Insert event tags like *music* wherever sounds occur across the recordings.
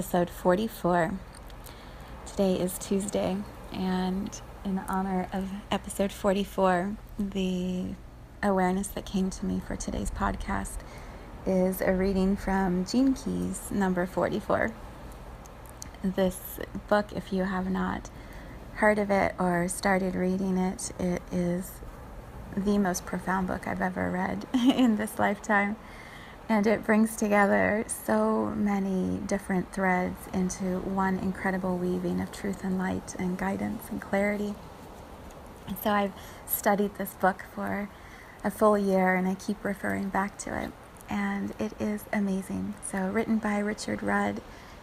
Episode 44. Today is Tuesday, and in honor of episode 44, the awareness that came to me for today's podcast is a reading from Gene Keys, number 44. This book, if you have not heard of it or started reading it, it is the most profound book I've ever read *laughs* in this lifetime and it brings together so many different threads into one incredible weaving of truth and light and guidance and clarity. So I've studied this book for a full year and I keep referring back to it. And it is amazing. So, written by Richard Rudd.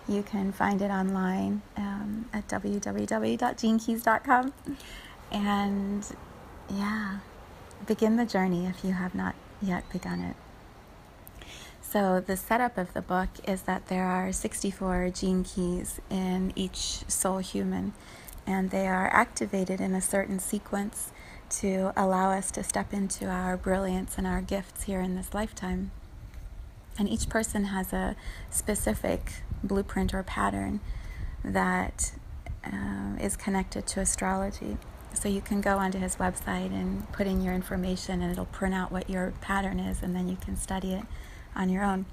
You can find it online um, at www.genekeys.com. And yeah, begin the journey if you have not yet begun it. So, the setup of the book is that there are 64 gene keys in each soul human, and they are activated in a certain sequence to allow us to step into our brilliance and our gifts here in this lifetime. And each person has a specific blueprint or pattern that uh, is connected to astrology. So you can go onto his website and put in your information, and it'll print out what your pattern is, and then you can study it on your own.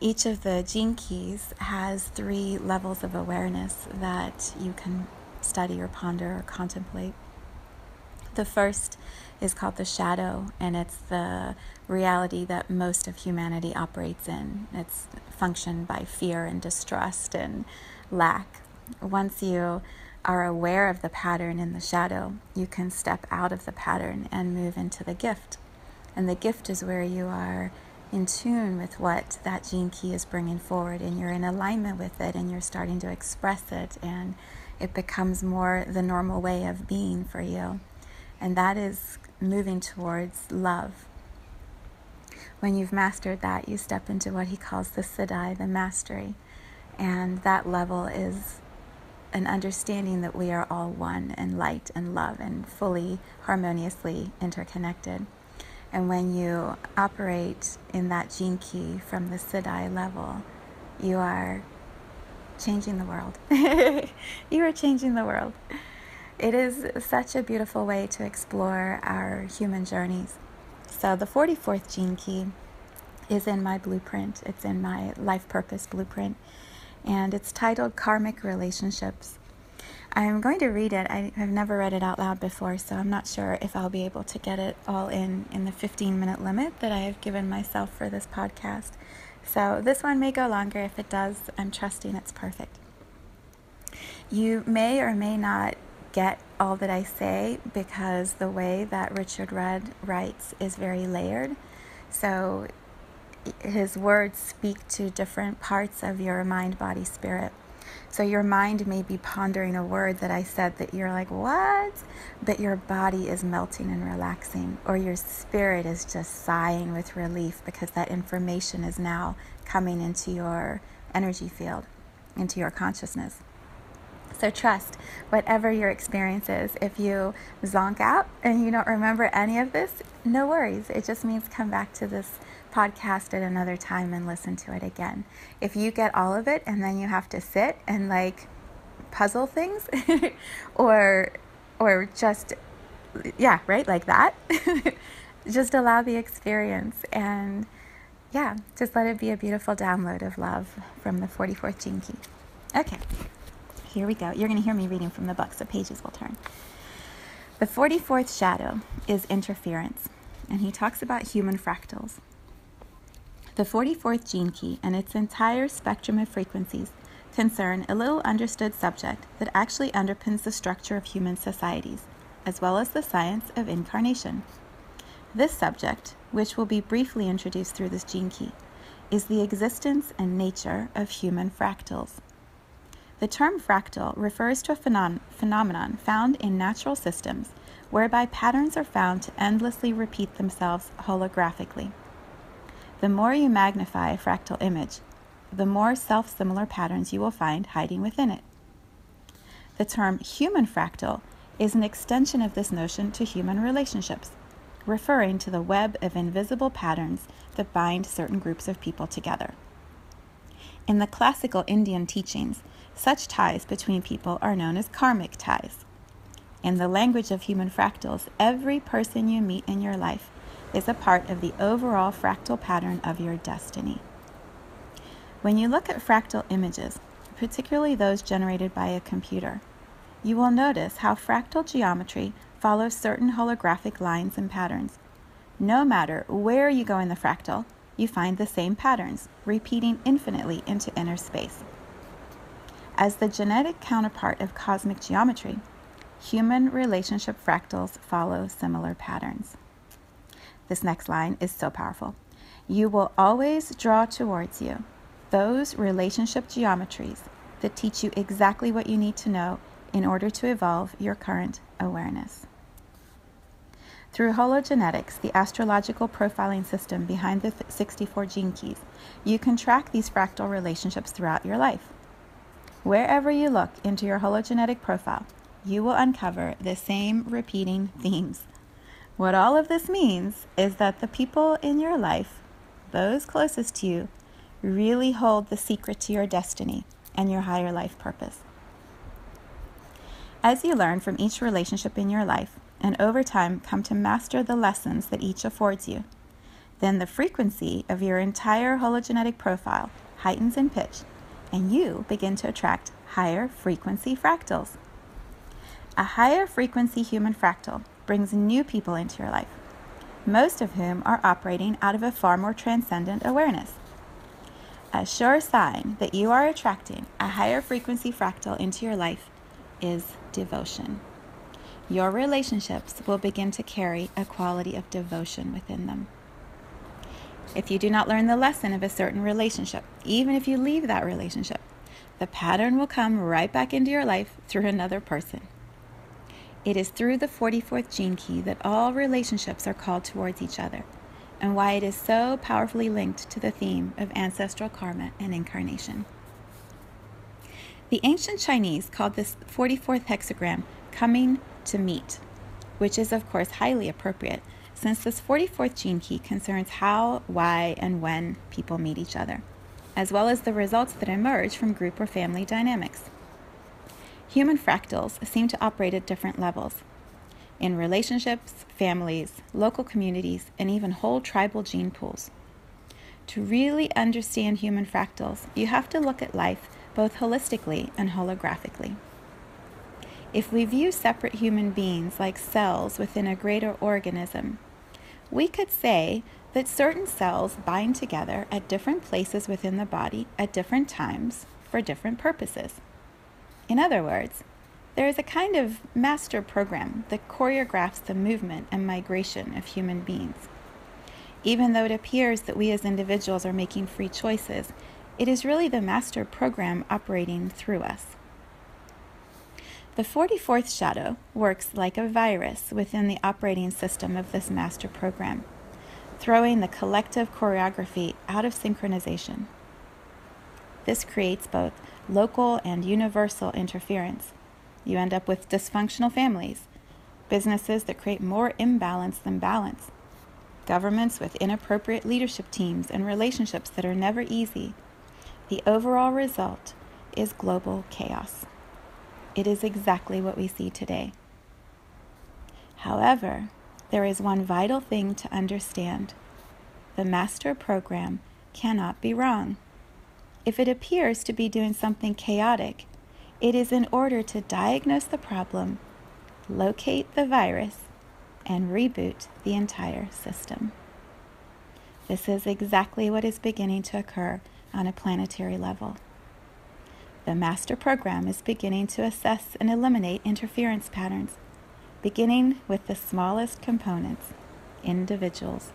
Each of the gene keys has three levels of awareness that you can study or ponder or contemplate. The first is called the shadow, and it's the reality that most of humanity operates in. It's functioned by fear and distrust and lack. Once you are aware of the pattern in the shadow, you can step out of the pattern and move into the gift. And the gift is where you are in tune with what that gene key is bringing forward and you're in alignment with it and you're starting to express it and it becomes more the normal way of being for you. And that is moving towards love. When you've mastered that, you step into what he calls the Siddhi, the mastery. And that level is an understanding that we are all one and light and love and fully harmoniously interconnected. And when you operate in that gene key from the Siddhi level, you are changing the world. *laughs* you are changing the world. It is such a beautiful way to explore our human journeys. So, the 44th gene key is in my blueprint, it's in my life purpose blueprint, and it's titled Karmic Relationships. I'm going to read it. I have never read it out loud before, so I'm not sure if I'll be able to get it all in in the 15 minute limit that I have given myself for this podcast. So this one may go longer. If it does, I'm trusting it's perfect. You may or may not get all that I say because the way that Richard Rudd writes is very layered. So his words speak to different parts of your mind, body, spirit. So your mind may be pondering a word that I said that you're like, what? But your body is melting and relaxing, or your spirit is just sighing with relief because that information is now coming into your energy field, into your consciousness. So trust whatever your experience is. If you zonk out and you don't remember any of this, no worries. It just means come back to this podcast at another time and listen to it again. If you get all of it and then you have to sit and like puzzle things *laughs* or or just yeah, right? Like that. *laughs* just allow the experience and yeah, just let it be a beautiful download of love from the 44th gene key. Okay. Here we go. You're going to hear me reading from the book, so pages will turn. The 44th shadow is interference, and he talks about human fractals. The 44th gene key and its entire spectrum of frequencies concern a little understood subject that actually underpins the structure of human societies, as well as the science of incarnation. This subject, which will be briefly introduced through this gene key, is the existence and nature of human fractals. The term fractal refers to a phenom- phenomenon found in natural systems whereby patterns are found to endlessly repeat themselves holographically. The more you magnify a fractal image, the more self similar patterns you will find hiding within it. The term human fractal is an extension of this notion to human relationships, referring to the web of invisible patterns that bind certain groups of people together. In the classical Indian teachings, such ties between people are known as karmic ties. In the language of human fractals, every person you meet in your life is a part of the overall fractal pattern of your destiny. When you look at fractal images, particularly those generated by a computer, you will notice how fractal geometry follows certain holographic lines and patterns. No matter where you go in the fractal, you find the same patterns, repeating infinitely into inner space. As the genetic counterpart of cosmic geometry, human relationship fractals follow similar patterns. This next line is so powerful. You will always draw towards you those relationship geometries that teach you exactly what you need to know in order to evolve your current awareness. Through hologenetics, the astrological profiling system behind the 64 gene keys, you can track these fractal relationships throughout your life. Wherever you look into your hologenetic profile, you will uncover the same repeating themes. What all of this means is that the people in your life, those closest to you, really hold the secret to your destiny and your higher life purpose. As you learn from each relationship in your life, and over time come to master the lessons that each affords you, then the frequency of your entire hologenetic profile heightens in pitch, and you begin to attract higher frequency fractals. A higher frequency human fractal brings new people into your life, most of whom are operating out of a far more transcendent awareness. A sure sign that you are attracting a higher frequency fractal into your life is devotion. Your relationships will begin to carry a quality of devotion within them. If you do not learn the lesson of a certain relationship, even if you leave that relationship, the pattern will come right back into your life through another person. It is through the 44th gene key that all relationships are called towards each other and why it is so powerfully linked to the theme of ancestral karma and incarnation. The ancient Chinese called this 44th hexagram coming to meet, which is, of course, highly appropriate since this 44th gene key concerns how, why, and when people meet each other, as well as the results that emerge from group or family dynamics. Human fractals seem to operate at different levels, in relationships, families, local communities, and even whole tribal gene pools. To really understand human fractals, you have to look at life both holistically and holographically. If we view separate human beings like cells within a greater organism, we could say that certain cells bind together at different places within the body at different times for different purposes. In other words, there is a kind of master program that choreographs the movement and migration of human beings. Even though it appears that we as individuals are making free choices, it is really the master program operating through us. The 44th shadow works like a virus within the operating system of this master program, throwing the collective choreography out of synchronization. This creates both local and universal interference you end up with dysfunctional families, businesses that create more imbalance than balance, governments with inappropriate leadership teams and relationships that are never easy. The overall result is global chaos. It is exactly what we see today. However, there is one vital thing to understand the master program cannot be wrong. If it appears to be doing something chaotic, it is in order to diagnose the problem, locate the virus, and reboot the entire system. This is exactly what is beginning to occur on a planetary level. the master program is beginning to assess and eliminate interference patterns, beginning with the smallest components, individuals.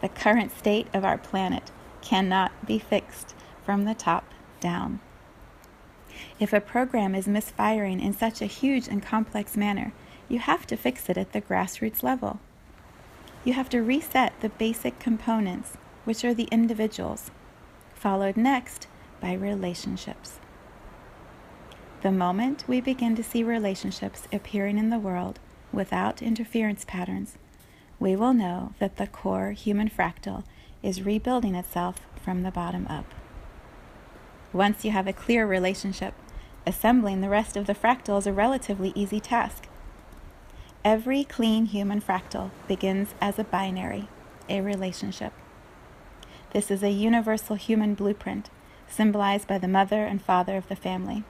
The current state of our planet cannot be fixed from the top down. If a program is misfiring in such a huge and complex manner, you have to fix it at the grassroots level. You have to reset the basic components, which are the individuals, followed next by relationships. The moment we begin to see relationships appearing in the world without interference patterns, we will know that the core human fractal is rebuilding itself from the bottom up. Once you have a clear relationship, assembling the rest of the fractal is a relatively easy task. Every clean human fractal begins as a binary, a relationship. This is a universal human blueprint, symbolized by the mother and father of the family.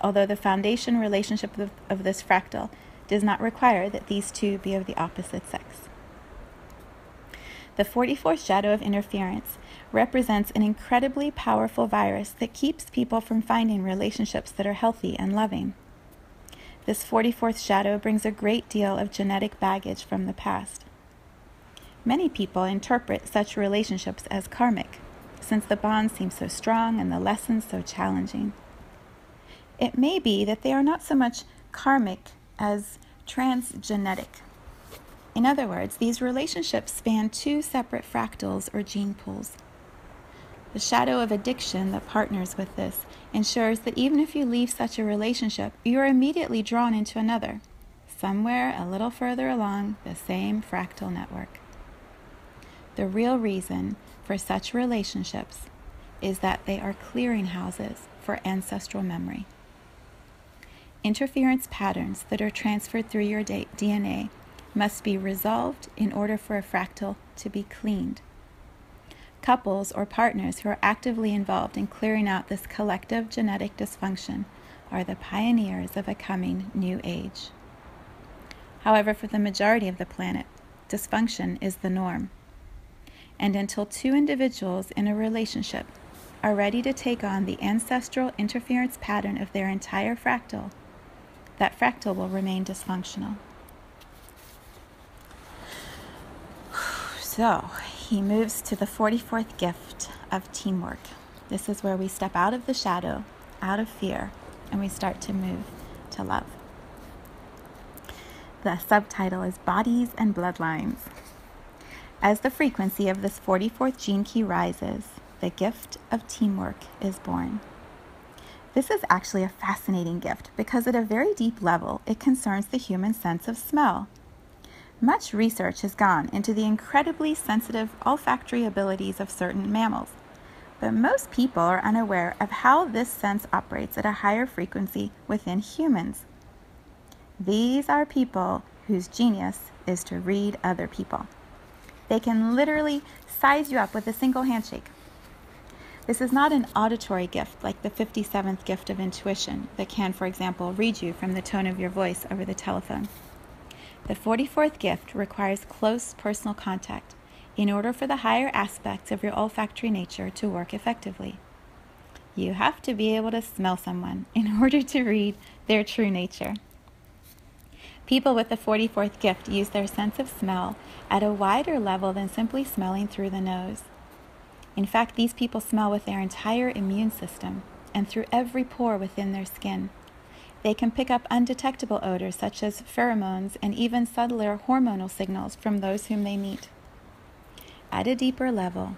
Although the foundation relationship of, this fractal does not require that these two be of the opposite sex. The 44th shadow of interference represents an incredibly powerful virus that keeps people from finding relationships that are healthy and loving. This 44th shadow brings a great deal of genetic baggage from the past. Many people interpret such relationships as karmic, since the bonds seem so strong and the lessons so challenging. It may be that they are not so much karmic as transgenetic. In other words, these relationships span two separate fractals or gene pools. The shadow of addiction that partners with this ensures that even if you leave such a relationship, you are immediately drawn into another, somewhere a little further along the same fractal network. The real reason for such relationships is that they are clearinghouses for ancestral memory. Interference patterns that are transferred through your DNA must be resolved in order for a fractal to be cleaned. Couples or partners who are actively involved in clearing out this collective genetic dysfunction are the pioneers of a coming new age. However, for the majority of the planet, dysfunction is the norm. And until two individuals in a relationship are ready to take on the ancestral interference pattern of their entire fractal, that fractal will remain dysfunctional. So he moves to the 44th gift of teamwork. This is where we step out of the shadow, out of fear, and we start to move to love. The subtitle is Bodies and Bloodlines. As the frequency of this 44th gene key rises, the gift of teamwork is born. This is actually a fascinating gift because, at a very deep level, it concerns the human sense of smell. Much research has gone into the incredibly sensitive olfactory abilities of certain mammals, but most people are unaware of how this sense operates at a higher frequency within humans. These are people whose genius is to read other people. They can literally size you up with a single handshake. This is not an auditory gift like the 57th gift of intuition that can, for example, read you from the tone of your voice over the telephone. The 44th gift requires close personal contact in order for the higher aspects of your olfactory nature to work effectively. You have to be able to smell someone in *laughs* order to read their true nature. People with the 44th gift use their sense of smell at a wider level than simply smelling through the nose. In fact, these people smell with their entire immune system and through every pore within their skin. They can pick up undetectable odors such as pheromones and even subtler hormonal signals from those whom they meet. At a deeper level,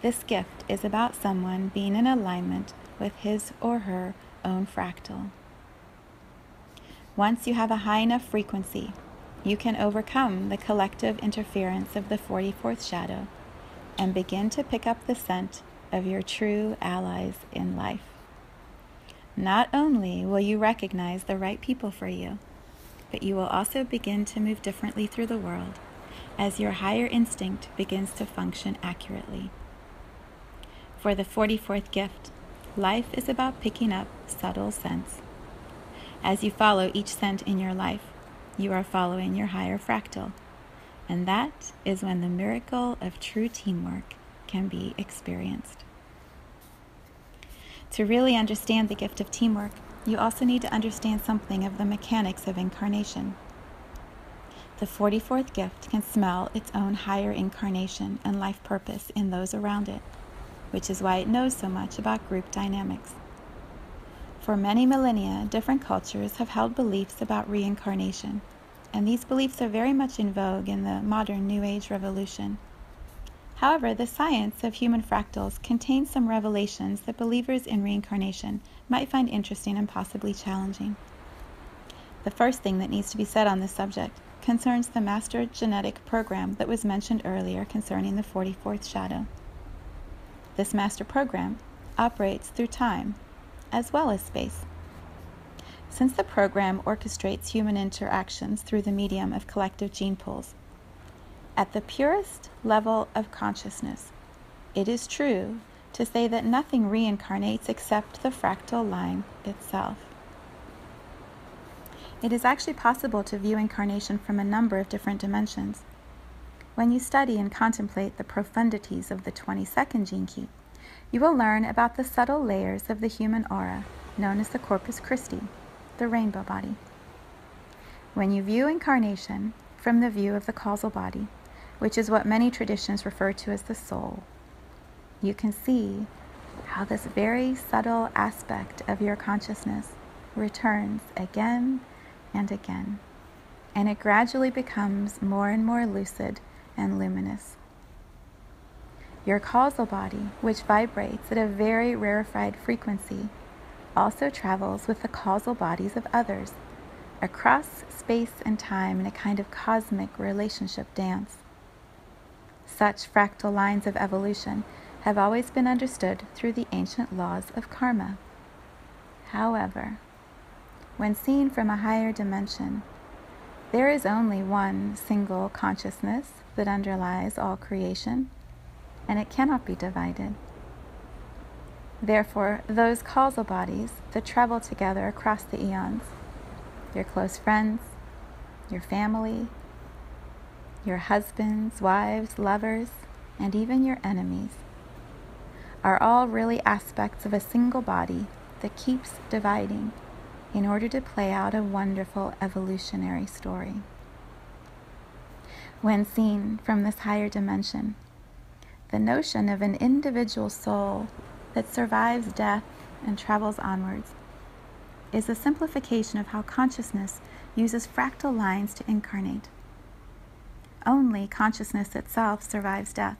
this gift is about someone being in alignment with his or her own fractal. Once you have a high enough frequency, you can overcome the collective interference of the 44th shadow and begin to pick up the scent of your true allies in life. Not only will you recognize the right people for you, but you will also begin to move differently through the world as your higher instinct begins to function accurately. For the 44th gift, life is about picking up subtle scents. As you follow each scent in your life, you are following your higher fractal, and that is when the miracle of true teamwork can be experienced. To really understand the gift of teamwork, you also need to understand something of the mechanics of incarnation. The 44th gift can smell its own higher incarnation and life purpose in those around it, which is why it knows so much about group dynamics. For many millennia, different cultures have held beliefs about reincarnation, and these beliefs are very much in vogue in the modern New Age revolution. However, the science of human fractals contains some revelations that believers in reincarnation might find interesting and possibly challenging. The first thing that needs to be said on this subject concerns the master genetic program that was mentioned earlier concerning the 44th shadow. This master program operates through time as well as space. Since the program orchestrates human interactions through the medium of collective gene pools, at the purest level of consciousness, it is true to say that nothing reincarnates except the fractal line itself. It is actually possible to view incarnation from a number of different dimensions. When you study and contemplate the profundities of the 22nd gene key, you will learn about the subtle layers of the human aura known as the Corpus Christi, the rainbow body. When you view incarnation from the view of the causal body, which is what many traditions refer to as the soul, you can see how this very subtle aspect of your consciousness returns again and again, and it gradually becomes more and more lucid and luminous. Your causal body, which vibrates at a very rarefied frequency, also travels with the causal bodies of others across space and time in a kind of cosmic relationship dance. Such fractal lines of evolution have always been understood through the ancient laws of karma. However, when seen from a higher dimension, there is only one single consciousness that underlies all creation, and it cannot be divided. Therefore, those causal bodies that travel together across the eons, your close friends, your family, your husbands, wives, lovers, and even your enemies, are all really aspects of a single body that keeps dividing in order to play out a wonderful evolutionary story. When seen from this higher dimension, the notion of an individual soul that survives death and travels onwards is a simplification of how consciousness uses fractal lines to incarnate. Only consciousness itself survives death.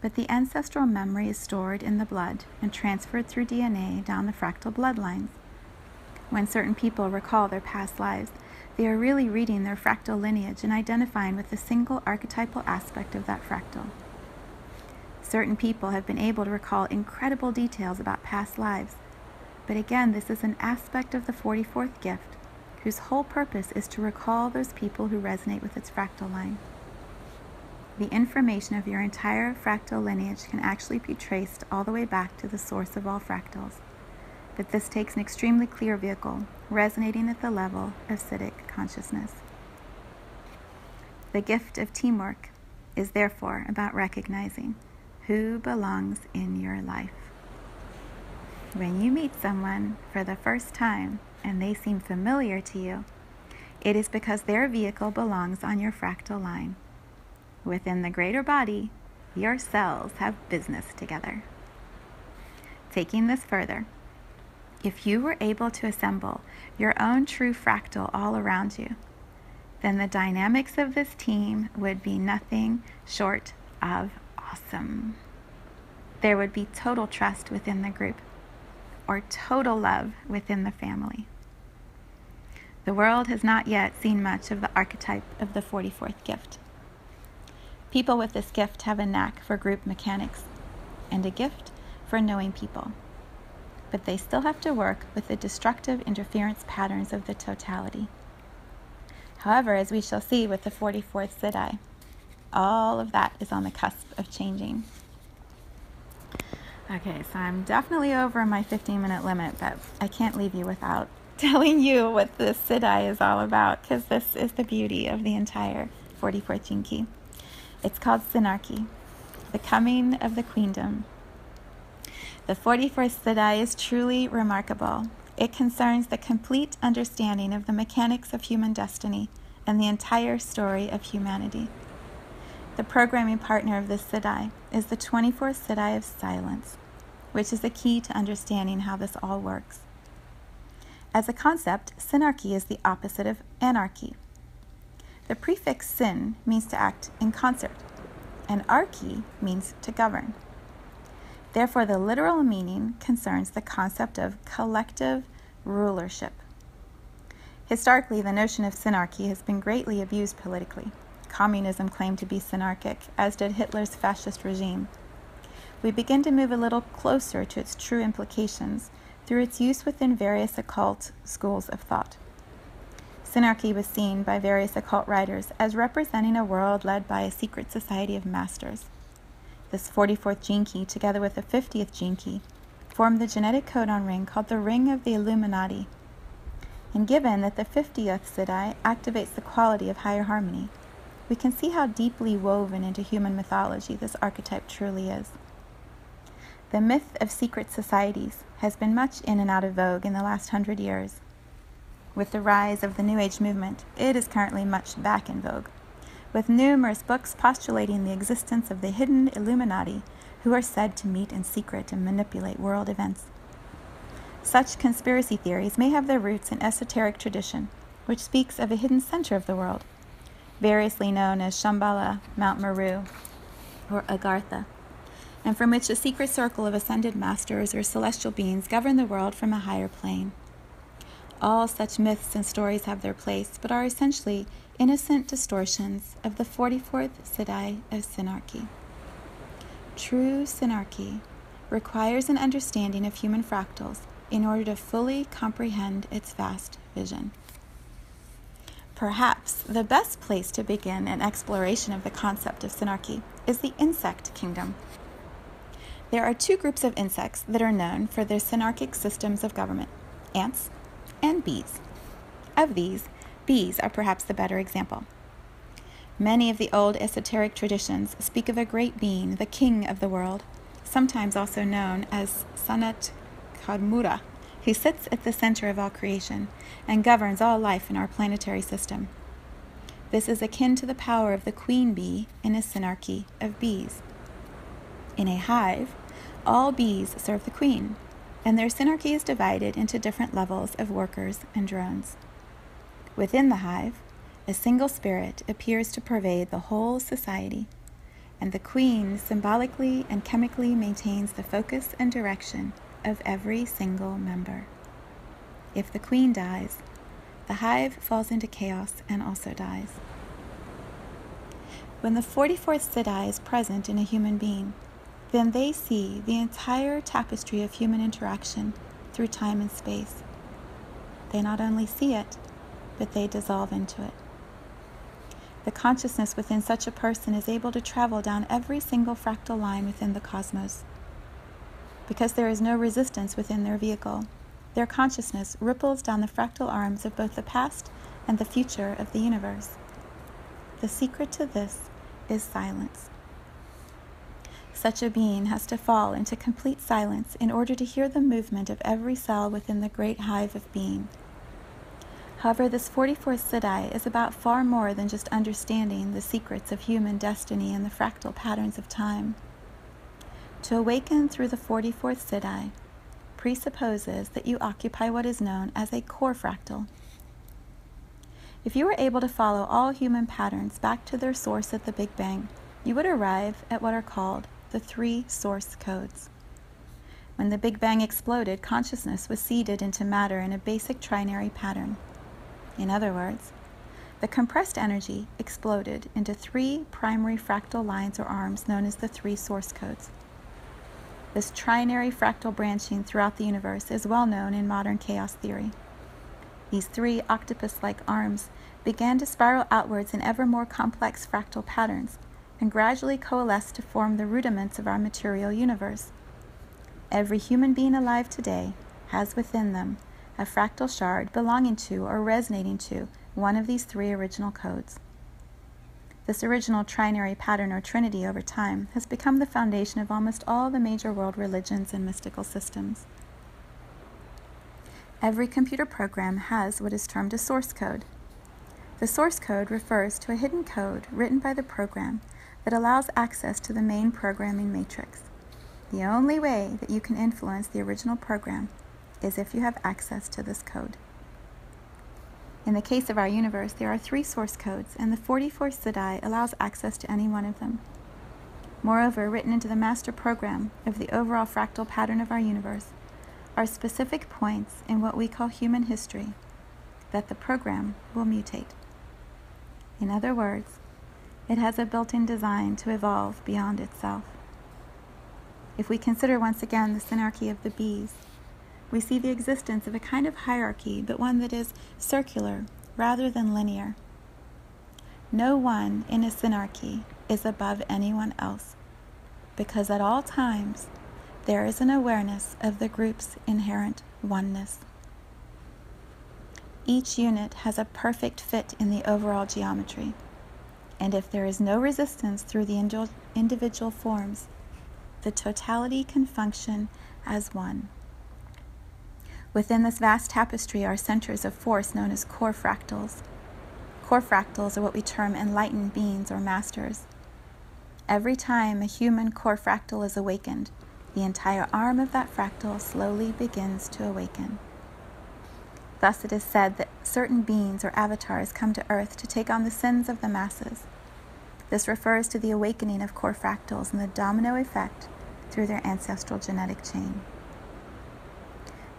But the ancestral memory is stored in the blood and transferred through DNA down the fractal bloodlines. When certain people recall their past lives, they are really reading their fractal lineage and identifying with a single archetypal aspect of that fractal. Certain people have been able to recall incredible details about past lives, but again, this is an aspect of the 44th gift whose whole purpose is to recall those people who resonate with its fractal line. The information of your entire fractal lineage can actually be traced all the way back to the source of all fractals, but this takes an extremely clear vehicle, resonating at the level of Siddhic consciousness. The gift of teamwork is therefore about recognizing who belongs in your life. When you meet someone for the first time, and they seem familiar to you, it is because their vehicle belongs on your fractal line. Within the greater body, your cells have business together. Taking this further, if you were able to assemble your own true fractal all around you, then the dynamics of this team would be nothing short of awesome. There would be total trust within the group or total love within the family. The world has not yet seen much of the archetype of the 44th gift. People with this gift have a knack for group mechanics and a gift for knowing people. But they still have to work with the destructive interference patterns of the totality. However, as we shall see with the 44th Siddhi, all of that is on the cusp of changing. Okay, so I'm definitely over my 15 minute limit, but I can't leave you without telling you what this Siddhi is all about because this is the beauty of the entire 44th Gene Key. It's called Synarchy, the coming of the queendom. The 44th Siddhi is truly remarkable. It concerns the complete understanding of the mechanics of human destiny and the entire story of humanity. The programming partner of this Siddhi is the 24th Siddhi of Silence, which is the key to understanding how this all works. As a concept, synarchy is the opposite of anarchy. The prefix syn means to act in concert, and archy means to govern. Therefore, the literal meaning concerns the concept of collective rulership. Historically, the notion of synarchy has been greatly abused politically. Communism claimed to be synarchic, as did Hitler's fascist regime. We begin to move a little closer to its true implications through its use within various occult schools of thought. Synarchy was seen by various occult writers as representing a world led by a secret society of masters. This 44th gene key, together with the 50th gene key, form the genetic codon ring called the Ring of the Illuminati, and given that the 50th Siddhi activates the quality of higher harmony, we can see how deeply woven into human mythology this archetype truly is. The myth of secret societies has been much in and out of vogue in the last hundred years. With the rise of the New Age movement, it is currently much back in vogue, with numerous books postulating the existence of the hidden Illuminati who are said to meet in secret and manipulate world events. Such conspiracy theories may have their roots in esoteric tradition, which speaks of a hidden center of the world, variously known as Shambhala, Mount Meru, or Agartha, and from which a secret circle of ascended masters or celestial beings govern the world from a higher plane. All such myths and stories have their place, but are essentially innocent distortions of the 44th Siddhi of Synarchy. True Synarchy requires an understanding of human fractals in order to fully comprehend its vast vision. Perhaps the best place to begin an exploration of the concept of synarchy is the insect kingdom. There are two groups of insects that are known for their synarchic systems of government ants and bees. Of these, bees are perhaps the better example. Many of the old esoteric traditions speak of a great being, the king of the world, sometimes also known as Sanat Kumara, who sits at the center of all creation and governs all life in our planetary system. This is akin to the power of the queen bee in a synarchy of bees. In a hive, all bees serve the queen, and their synarchy is divided into different levels of workers and drones. Within the hive, a single spirit appears to pervade the whole society and the queen symbolically and chemically maintains the focus and direction of every single member. If the queen dies, the hive falls into chaos and also dies. When the 44th Siddhi is present in a human being, then they see the entire tapestry of human interaction through time and space. They not only see it, but they dissolve into it. The consciousness within such a person is able to travel down every single fractal line within the cosmos. Because there is no resistance within their vehicle, their consciousness ripples down the fractal arms of both the past and the future of the universe. The secret to this is silence. Such a being has to fall into complete silence in order to hear the movement of every cell within the great hive of being. However, this 44th Siddhi is about far more than just understanding the secrets of human destiny and the fractal patterns of time. To awaken through the 44th Siddhi presupposes that you occupy what is known as a core fractal. If you were able to follow all human patterns back to their source at the Big Bang, you would arrive at what are called the three source codes. When the Big Bang exploded, consciousness was seeded into matter in a basic trinary pattern. In other words, the compressed energy exploded into three primary fractal lines or arms known as the three source codes. This trinary fractal branching throughout the universe is well known in modern chaos theory. These three octopus like arms began to spiral outwards in ever more complex fractal patterns and gradually coalesce to form the rudiments of our material universe. Every human being alive today has within them a fractal shard belonging to or resonating to one of these three original codes. This original trinary pattern or trinity over time has become the foundation of almost all the major world religions and mystical systems. Every computer program has what is termed a source code. The source code refers to a hidden code written by the program that allows access to the main programming matrix. The only way that you can influence the original program is if you have access to this code. In the case of our universe, there are three source codes, and the 44 Siddhi allows access to any one of them. Moreover, written into the master program of the overall fractal pattern of our universe are specific points in what we call human history that the program will mutate. In other words, it has a built in design to evolve beyond itself. If we consider once again the synarchy of the bees, we see the existence of a kind of hierarchy, but one that is circular rather than linear. No one in a synarchy is above anyone else, because at all times there is an awareness of the group's inherent oneness. Each unit has a perfect fit in the overall geometry, and if there is no resistance through the individual forms, the totality can function as one. Within this vast tapestry are centers of force known as core fractals. Core fractals are what we term enlightened beings or masters. Every time a human core fractal is awakened, the entire arm of that fractal slowly begins to awaken. Thus, it is said that certain beings or avatars come to earth to take on the sins of the masses. This refers to the awakening of core fractals and the domino effect through their ancestral genetic chain.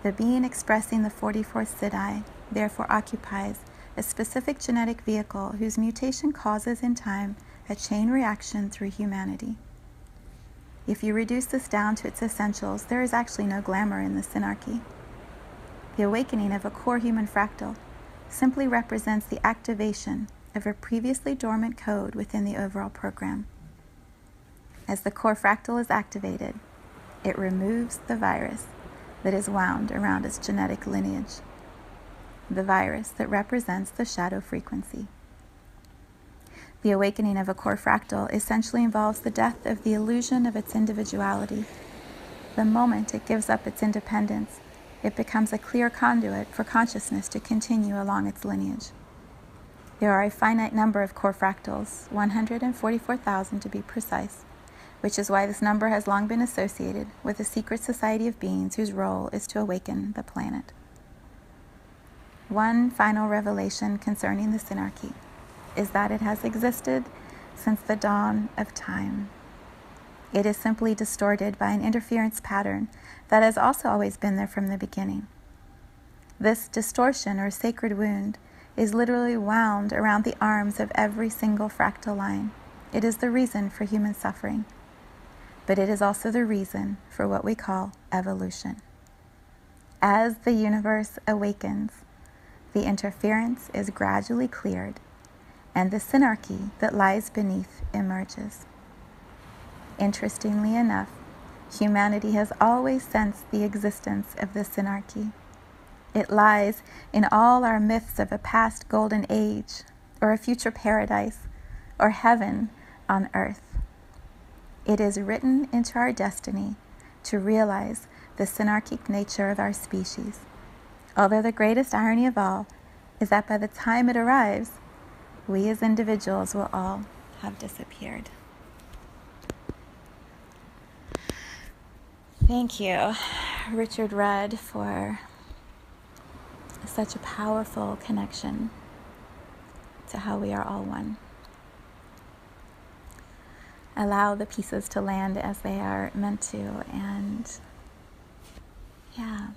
The being expressing the 44th Siddhi therefore occupies a specific genetic vehicle whose mutation causes in time a chain reaction through humanity. If you reduce this down to its essentials, there is actually no glamour in the synarchy. The awakening of a core human fractal simply represents the activation of a previously dormant code within the overall program. As the core fractal is activated, it removes the virus that is wound around its genetic lineage, the virus that represents the shadow frequency. The awakening of a core fractal essentially involves the death of the illusion of its individuality. The moment it gives up its independence, it becomes a clear conduit for consciousness to continue along its lineage. There are a finite number of core fractals, 144,000 to be precise, which is why this number has long been associated with a secret society of beings whose role is to awaken the planet. One final revelation concerning the synarchy is that it has existed since the dawn of time. It is simply distorted by an interference pattern that has also always been there from the beginning. This distortion or sacred wound is literally wound around the arms of every single fractal line. It is the reason for human suffering but it is also the reason for what we call evolution. As the universe awakens, the interference is gradually cleared, and the synarchy that lies beneath emerges. Interestingly enough, humanity has always sensed the existence of the synarchy. It lies in all our myths of a past golden age, or a future paradise, or heaven on earth. It is written into our destiny to realize the synarchic nature of our species. Although the greatest irony of all is that by the time it arrives, we as individuals will all have disappeared. Thank you, Richard Rudd, for such a powerful connection to how we are all one allow the pieces to land as they are meant to. And yeah,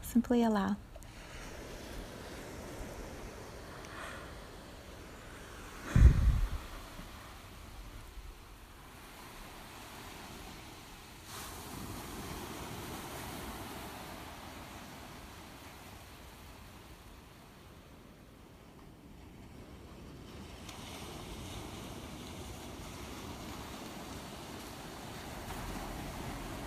simply allow.